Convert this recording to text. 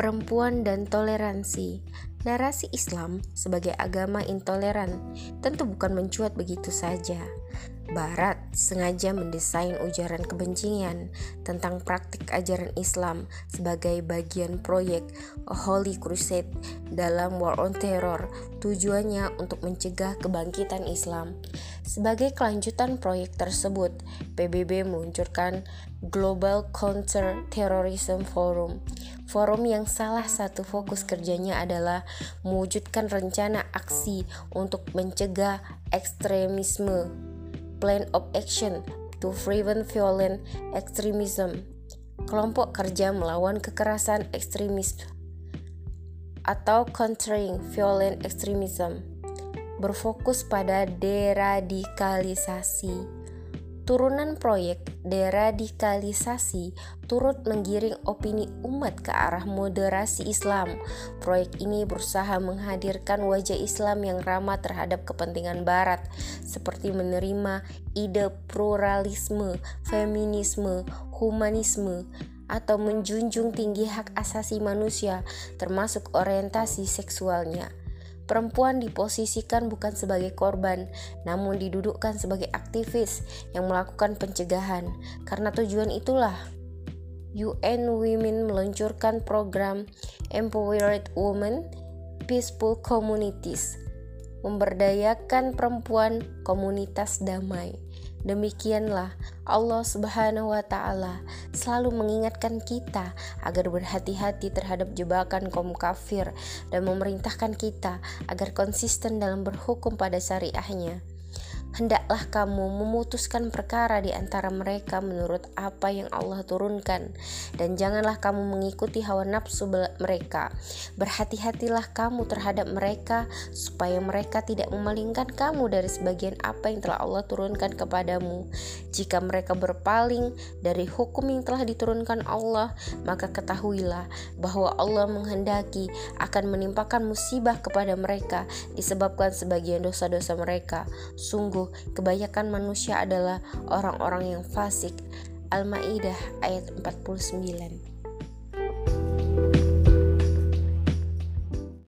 perempuan dan toleransi. Narasi Islam sebagai agama intoleran tentu bukan mencuat begitu saja. Barat sengaja mendesain ujaran kebencian tentang praktik ajaran Islam sebagai bagian proyek Holy Crusade dalam War on Terror. Tujuannya untuk mencegah kebangkitan Islam. Sebagai kelanjutan proyek tersebut, PBB meluncurkan Global Counter Terrorism Forum. Forum yang salah satu fokus kerjanya adalah mewujudkan rencana aksi untuk mencegah ekstremisme. Plan of Action to Prevent Violent Extremism, kelompok kerja melawan kekerasan ekstremis atau Countering Violent Extremism, berfokus pada deradikalisasi Turunan proyek deradikalisasi turut menggiring opini umat ke arah moderasi Islam. Proyek ini berusaha menghadirkan wajah Islam yang ramah terhadap kepentingan Barat, seperti menerima ide pluralisme, feminisme, humanisme, atau menjunjung tinggi hak asasi manusia, termasuk orientasi seksualnya. Perempuan diposisikan bukan sebagai korban, namun didudukkan sebagai aktivis yang melakukan pencegahan. Karena tujuan itulah UN Women meluncurkan program Empowered Women Peaceful Communities, memberdayakan perempuan komunitas damai. Demikianlah Allah Subhanahu wa taala selalu mengingatkan kita agar berhati-hati terhadap jebakan kaum kafir dan memerintahkan kita agar konsisten dalam berhukum pada syariahnya hendaklah kamu memutuskan perkara di antara mereka menurut apa yang Allah turunkan. Dan janganlah kamu mengikuti hawa nafsu mereka. Berhati-hatilah kamu terhadap mereka supaya mereka tidak memalingkan kamu dari sebagian apa yang telah Allah turunkan kepadamu. Jika mereka berpaling dari hukum yang telah diturunkan Allah maka ketahuilah bahwa Allah menghendaki akan menimpakan musibah kepada mereka disebabkan sebagian dosa-dosa mereka. Sungguh sungguh kebanyakan manusia adalah orang-orang yang fasik. Al-Maidah ayat 49.